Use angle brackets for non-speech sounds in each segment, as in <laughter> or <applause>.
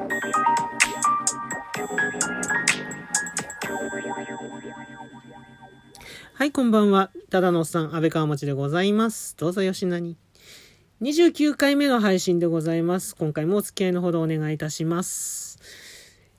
はい、こんばんは。ただのおっさん、安倍川持でございます。どうぞよしなに。29回目の配信でございます。今回もお付き合いのほどお願いいたします。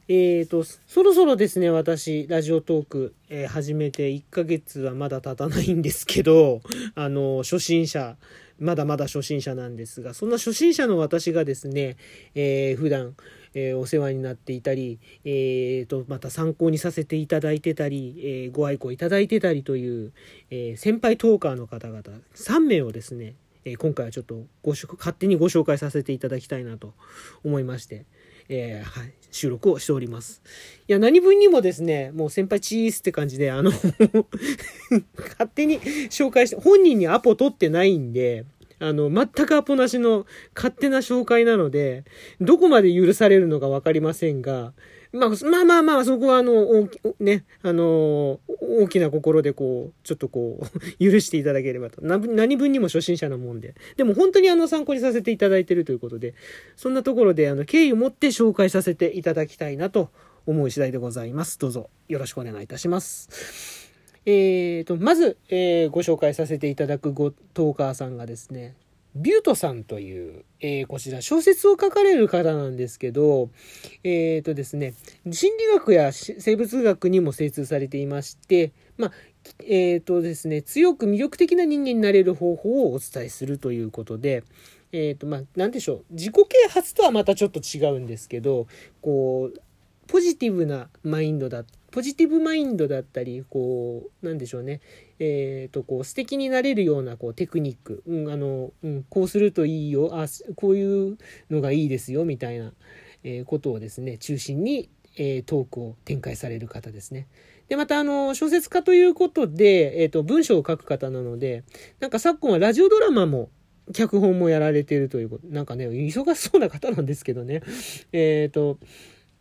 えーと、そろそろですね、私、ラジオトーク、えー、始めて1ヶ月はまだ経たないんですけど、あの、初心者、まだまだ初心者なんですが、そんな初心者の私がですね、えー、普段、えー、お世話になっていたり、えーと、また参考にさせていただいてたり、えー、ご愛顧いただいてたりという、え、先輩トーカーの方々3名をですね、え今回はちょっとご勝手にご紹介させていただきたいなと思いまして、えはい、収録をしております。いや、何分にもですね、もう先輩チースって感じで、あの <laughs> 勝手に紹介して、本人にアポ取ってないんで、あの、全くアポなしの勝手な紹介なので、どこまで許されるのかわかりませんが、まあ、まあまあまあ、そこはあの、ね、あの、大きな心でこう、ちょっとこう、<laughs> 許していただければと。何分にも初心者なもんで。でも本当にあの、参考にさせていただいているということで、そんなところであの、敬意を持って紹介させていただきたいなと思う次第でございます。どうぞよろしくお願いいたします。えーと、まず、えー、ご紹介させていただくごトーカーさんがですね、ビュートさんという、えー、こちら小説を書かれる方なんですけど、えーとですね、心理学や生物学にも精通されていまして、まあ、えーとですね、強く魅力的な人間になれる方法をお伝えするということで、えーと、まあ、なんでしょう、自己啓発とはまたちょっと違うんですけど、こう、ポジティブなマインドだっポジティブマインドだったりこうなんでしょうねえー、とこう素敵になれるようなこうテクニック、うんあのうん、こうするといいよあこういうのがいいですよみたいな、えー、ことをですね中心に、えー、トークを展開される方ですね。で、また、あの、小説家ということで、えっ、と、文章を書く方なので、なんか昨今はラジオドラマも脚本もやられているということ、なんかね、忙しそうな方なんですけどね。えっ、ー、と、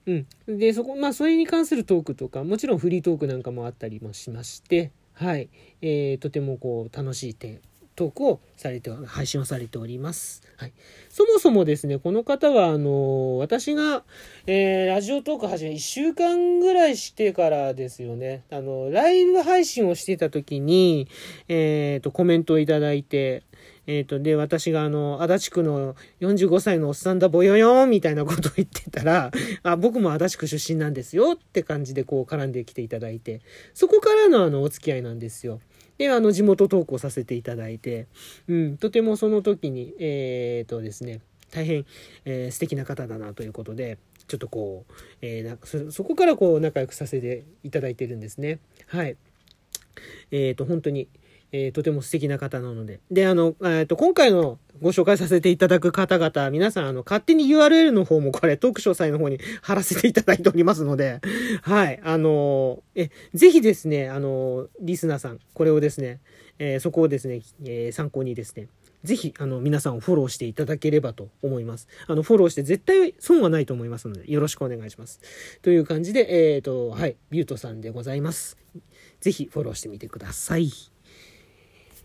うん。で、そこ、まあ、それに関するトークとか、もちろんフリートークなんかもあったりもしまして、はい。えー、とてもこう、楽しい点、トークをされて、配信をされております。はい。そもそもですね、この方は、あの、私が、えー、ラジオトーク始め、1週間ぐらいしてからですよね、あの、ライブ配信をしてた時に、えっ、ー、と、コメントをいただいて、えっ、ー、と、で、私があの、足立区の45歳のおっさんだぼよよんみたいなことを言ってたら、あ、僕も足立区出身なんですよって感じでこう絡んできていただいて、そこからのあの、お付き合いなんですよ。で、あの、地元投稿させていただいて、うん、とてもその時に、えっ、とですね、大変、えー、素敵な方だなということで、ちょっとこう、えー、そそこからこう仲良くさせていただいてるんですね。はい。えっ、ー、と、本当に、えー、とても素敵な方なので。で、あの、えっ、と、今回のご紹介させていただく方々、皆さん、あの、勝手に URL の方もこれ、トーク詳細の方に <laughs> 貼らせていただいておりますので、はい、あのえ、ぜひですね、あのリスナーさん、これをですね、えー、そこをですね、えー、参考にですね、ぜひ、あの、皆さんをフォローしていただければと思います。あの、フォローして絶対損はないと思いますので、よろしくお願いします。という感じで、えっ、ー、と、はい、ビュートさんでございます。ぜひ、フォローしてみてください。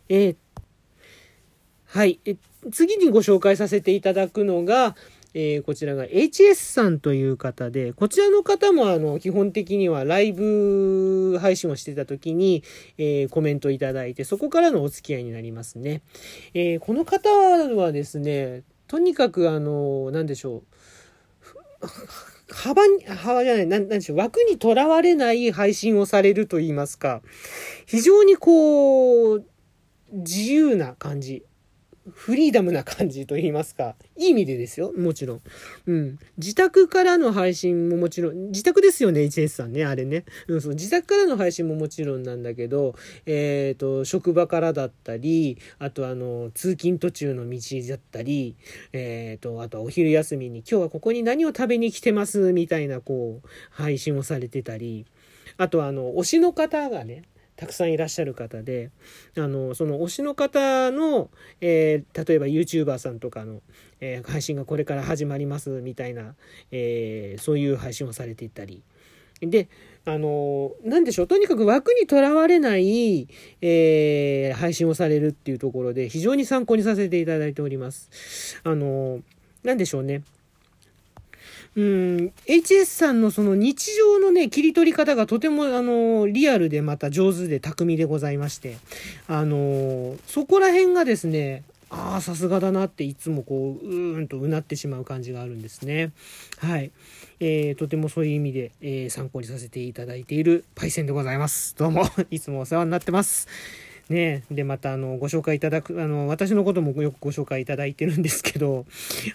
えー、はい。え次にご紹介させていただくのが、えー、こちらが HS さんという方で、こちらの方もあの、基本的にはライブ配信をしてた時に、えー、コメントいただいて、そこからのお付き合いになりますね。えー、この方はですね、とにかくあの、なんでしょう。幅に、幅じゃない、なん、なんでしょう、枠にとらわれない配信をされると言いますか、非常にこう、自由な感じ。フリーダムな感じと言いますか。いい意味でですよ。もちろん。うん。自宅からの配信ももちろん、自宅ですよね、HS さんね、あれね。うん、そう、自宅からの配信ももちろんなんだけど、えっ、ー、と、職場からだったり、あとあの、通勤途中の道だったり、えっ、ー、と、あとはお昼休みに今日はここに何を食べに来てます、みたいな、こう、配信をされてたり、あとあの、推しの方がね、たくさんいらっしゃる方で、あの、その推しの方の、えー、例えば YouTuber さんとかの、えー、配信がこれから始まりますみたいな、えー、そういう配信をされていたり。で、あの、なんでしょう、とにかく枠にとらわれない、え配信をされるっていうところで、非常に参考にさせていただいております。あの、なんでしょうね。うん、HS さんのその日常のね、切り取り方がとても、あの、リアルでまた上手で巧みでございまして、あの、そこら辺がですね、ああ、さすがだなっていつもこう、うーんとうなってしまう感じがあるんですね。はい。えー、とてもそういう意味で、えー、参考にさせていただいているパイセンでございます。どうも、いつもお世話になってます。ねで、また、あの、ご紹介いただく、あの、私のこともよくご紹介いただいてるんですけど、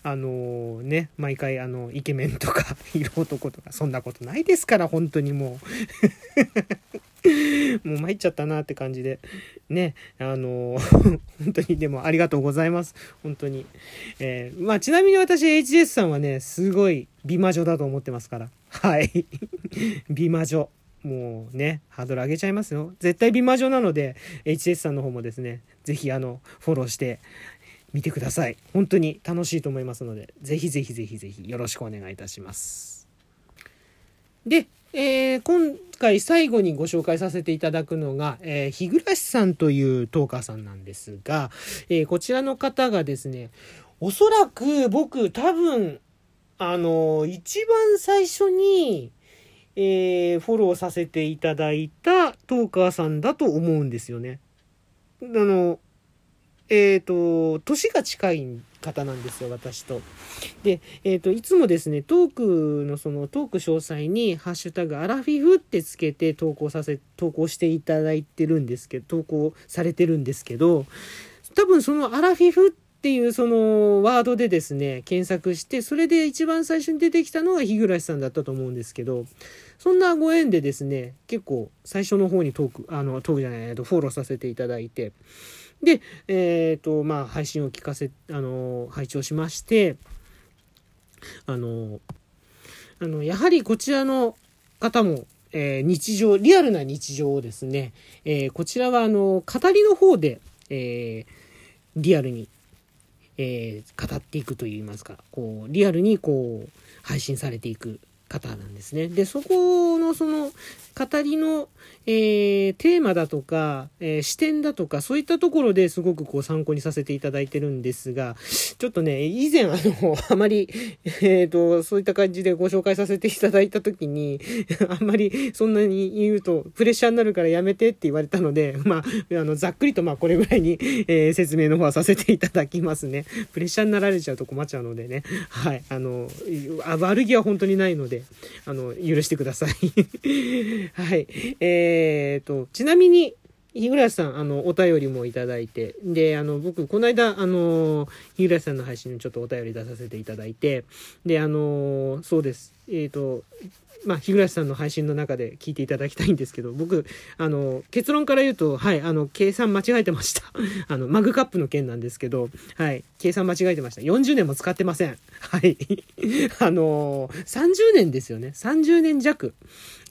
あの、ね、毎回、あの、イケメンとか、<laughs> 色男とか、そんなことないですから、本当にもう。<laughs> もう参っちゃったなって感じで。ね、あの、<laughs> 本当にでもありがとうございます。本当に。えー、まあちなみに私 HS さんはね、すごい美魔女だと思ってますから。はい。美魔女。もうね、ハードル上げちゃいますよ。絶対美魔女なので、HS さんの方もですね、ぜひあの、フォローしてみてください。本当に楽しいと思いますので、ぜひぜひぜひぜひよろしくお願いいたします。で、えー、今回最後にご紹介させていただくのが、えー、日暮さんというトーカーさんなんですが、えー、こちらの方がですね、おそらく僕多分、あの、一番最初に、えー、フォローさせていただいたトーカーさんだと思うんですよね。あの、えっ、ー、と、年が近い方なんですよ、私と。で、えっ、ー、と、いつもですね、トークのそのトーク詳細に、ハッシュタグアラフィフってつけて投稿させ、投稿していただいてるんですけど、投稿されてるんですけど、多分そのアラフィフってっていうそのワードでですね、検索して、それで一番最初に出てきたのが日暮さんだったと思うんですけど、そんなご縁でですね、結構最初の方にトーク、あの、トークじゃない、と、フォローさせていただいて、で、えっ、ー、と、まあ、配信を聞かせ、あの、拝聴しまして、あの、あの、やはりこちらの方も、えー、日常、リアルな日常をですね、えー、こちらはあの、語りの方で、えー、リアルに、えー、語っていくといいますか、こう、リアルにこう、配信されていく方なんですね。で、そこのその語りの、えー、テーマだとか、えー、視点だとか、そういったところですごくこう参考にさせていただいてるんですが、ちょっとね、以前あの、あまり、えっ、ー、と、そういった感じでご紹介させていただいたときに、<laughs> あんまりそんなに言うとプレッシャーになるからやめてって言われたので、まあ、あの、ざっくりとまあこれぐらいに、えー、説明の方はさせていただきますね。プレッシャーになられちゃうと困っちゃうのでね。はい。あの、悪気は本当にないので、あの、許してください。<laughs> はい。えーと、ちなみに、日暮さん、あの、お便りもいただいて、で、あの、僕、この間、あの、日暮さんの配信にちょっとお便り出させていただいて、で、あの、そうです。えっ、ー、と、まあ、日暮さんの配信の中で聞いていただきたいんですけど、僕、あの、結論から言うと、はい、あの、計算間違えてました。<laughs> あの、マグカップの件なんですけど、はい、計算間違えてました。40年も使ってません。<laughs> はい。<laughs> あの、30年ですよね。30年弱、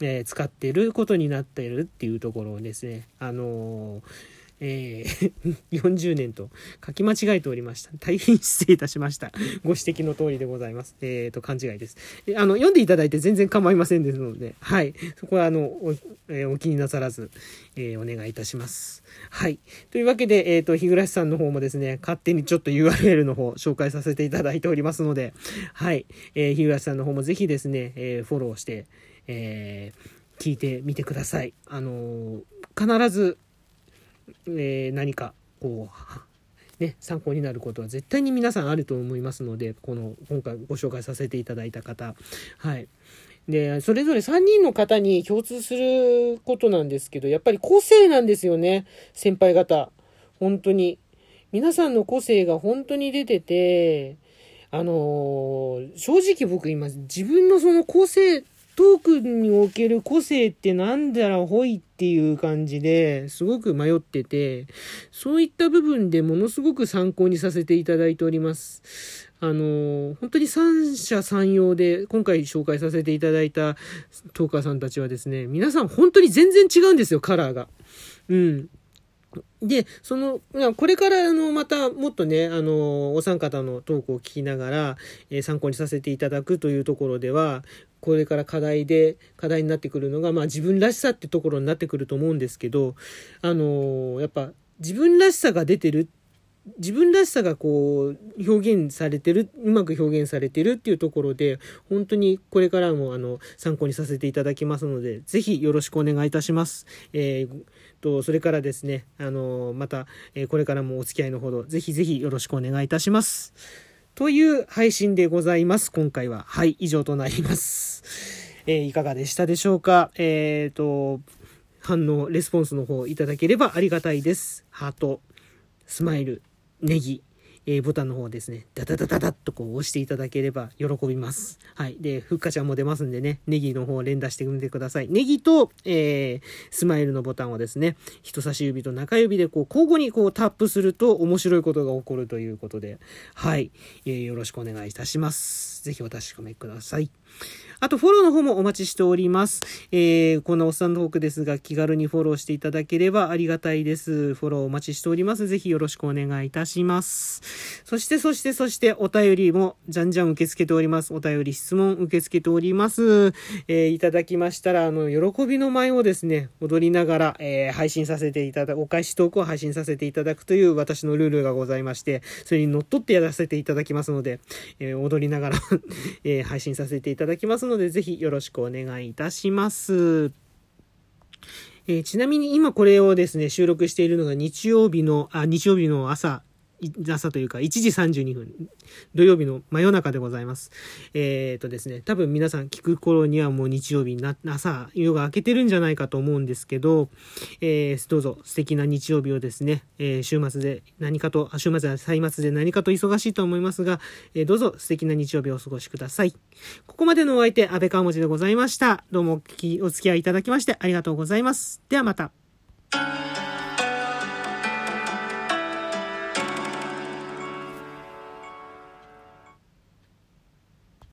えー、使ってることになっているっていうところをですね、あのーえー、<laughs> 40年と書き間違えておりました。大変失礼いたしました。<laughs> ご指摘の通りでございます。えっ、ー、と、勘違いです。あの、読んでいただいて全然構いませんですので、はい。そこは、あの、お,、えー、お気になさらず、えお願いいたします。はい。というわけで、えっ、と、日暮さんの方もですね、勝手にちょっと URL の方、紹介させていただいておりますので、はい。え日暮さんの方もぜひですね、えフォローして、え聞いてみてください。あの必ず、えー、何かこう、<laughs> ね、参考になることは絶対に皆さんあると思いますので、この今回ご紹介させていただいた方、はい。で、それぞれ3人の方に共通することなんですけど、やっぱり個性なんですよね、先輩方。本当に。皆さんの個性が本当に出てて、あのー、正直僕今自分のその個性トークにおける個性ってなんだろう、ほいっていう感じですごく迷ってて、そういった部分でものすごく参考にさせていただいております。あの、本当に三者三様で今回紹介させていただいたトーカーさんたちはですね、皆さん本当に全然違うんですよ、カラーが。うん。で、その、これからあの、またもっとね、あの、お三方のトークを聞きながら、えー、参考にさせていただくというところでは、これから課題で、課題になってくるのが、まあ自分らしさってところになってくると思うんですけど、あの、やっぱ自分らしさが出てる自分らしさがこう表現されてるうまく表現されてるっていうところで本当にこれからもあの参考にさせていただきますのでぜひよろしくお願いいたします。えー、とそれからですねあのまた、えこれからもお付き合いのほどぜひぜひよろしくお願いいたします。という配信でございます。今回は。はい、以上となります。えー、いかがでしたでしょうか？えっ、ー、と、反応、レスポンスの方いただければありがたいです。ハート、スマイル、ネギ、えー、ボタンの方ですね、ダダダダダッとこう押していただければ喜びます。はい。で、ふっかちゃんも出ますんでね、ネギの方を連打してみてください。ネギと、えー、スマイルのボタンをですね、人差し指と中指でこう交互にこうタップすると面白いことが起こるということで、はい。えー、よろしくお願いいたします。ぜひお確かめください。あと、フォローの方もお待ちしております。えー、こんなおっさんトークですが、気軽にフォローしていただければありがたいです。フォローお待ちしております。ぜひよろしくお願いいたします。そして、そして、そして、お便りもじゃんじゃん受け付けております。お便り、質問受け付けております。えー、いただきましたら、あの、喜びの舞をですね、踊りながら、えー、配信させていただく、お返しトークを配信させていただくという私のルールがございまして、それに乗っ取ってやらせていただきますので、えー、踊りながら <laughs> え配信させていただきますので、ぜひよろしくお願いいたします。えー、ちなみに今これをですね、収録しているのが日曜日の、あ、日曜日の朝朝というか1時32分、土曜日の真夜中でございます。えっ、とですね、多分皆さん聞く頃にはもう日曜日な、朝、夜が明けてるんじゃないかと思うんですけど、えー、どうぞ素敵な日曜日をですね、えー、週末で何かと、週末は歳末で何かと忙しいと思いますが、えー、どうぞ素敵な日曜日をお過ごしください。ここまでのお相手、安倍川文字でございました。どうもお付き合いいただきましてありがとうございます。ではまた。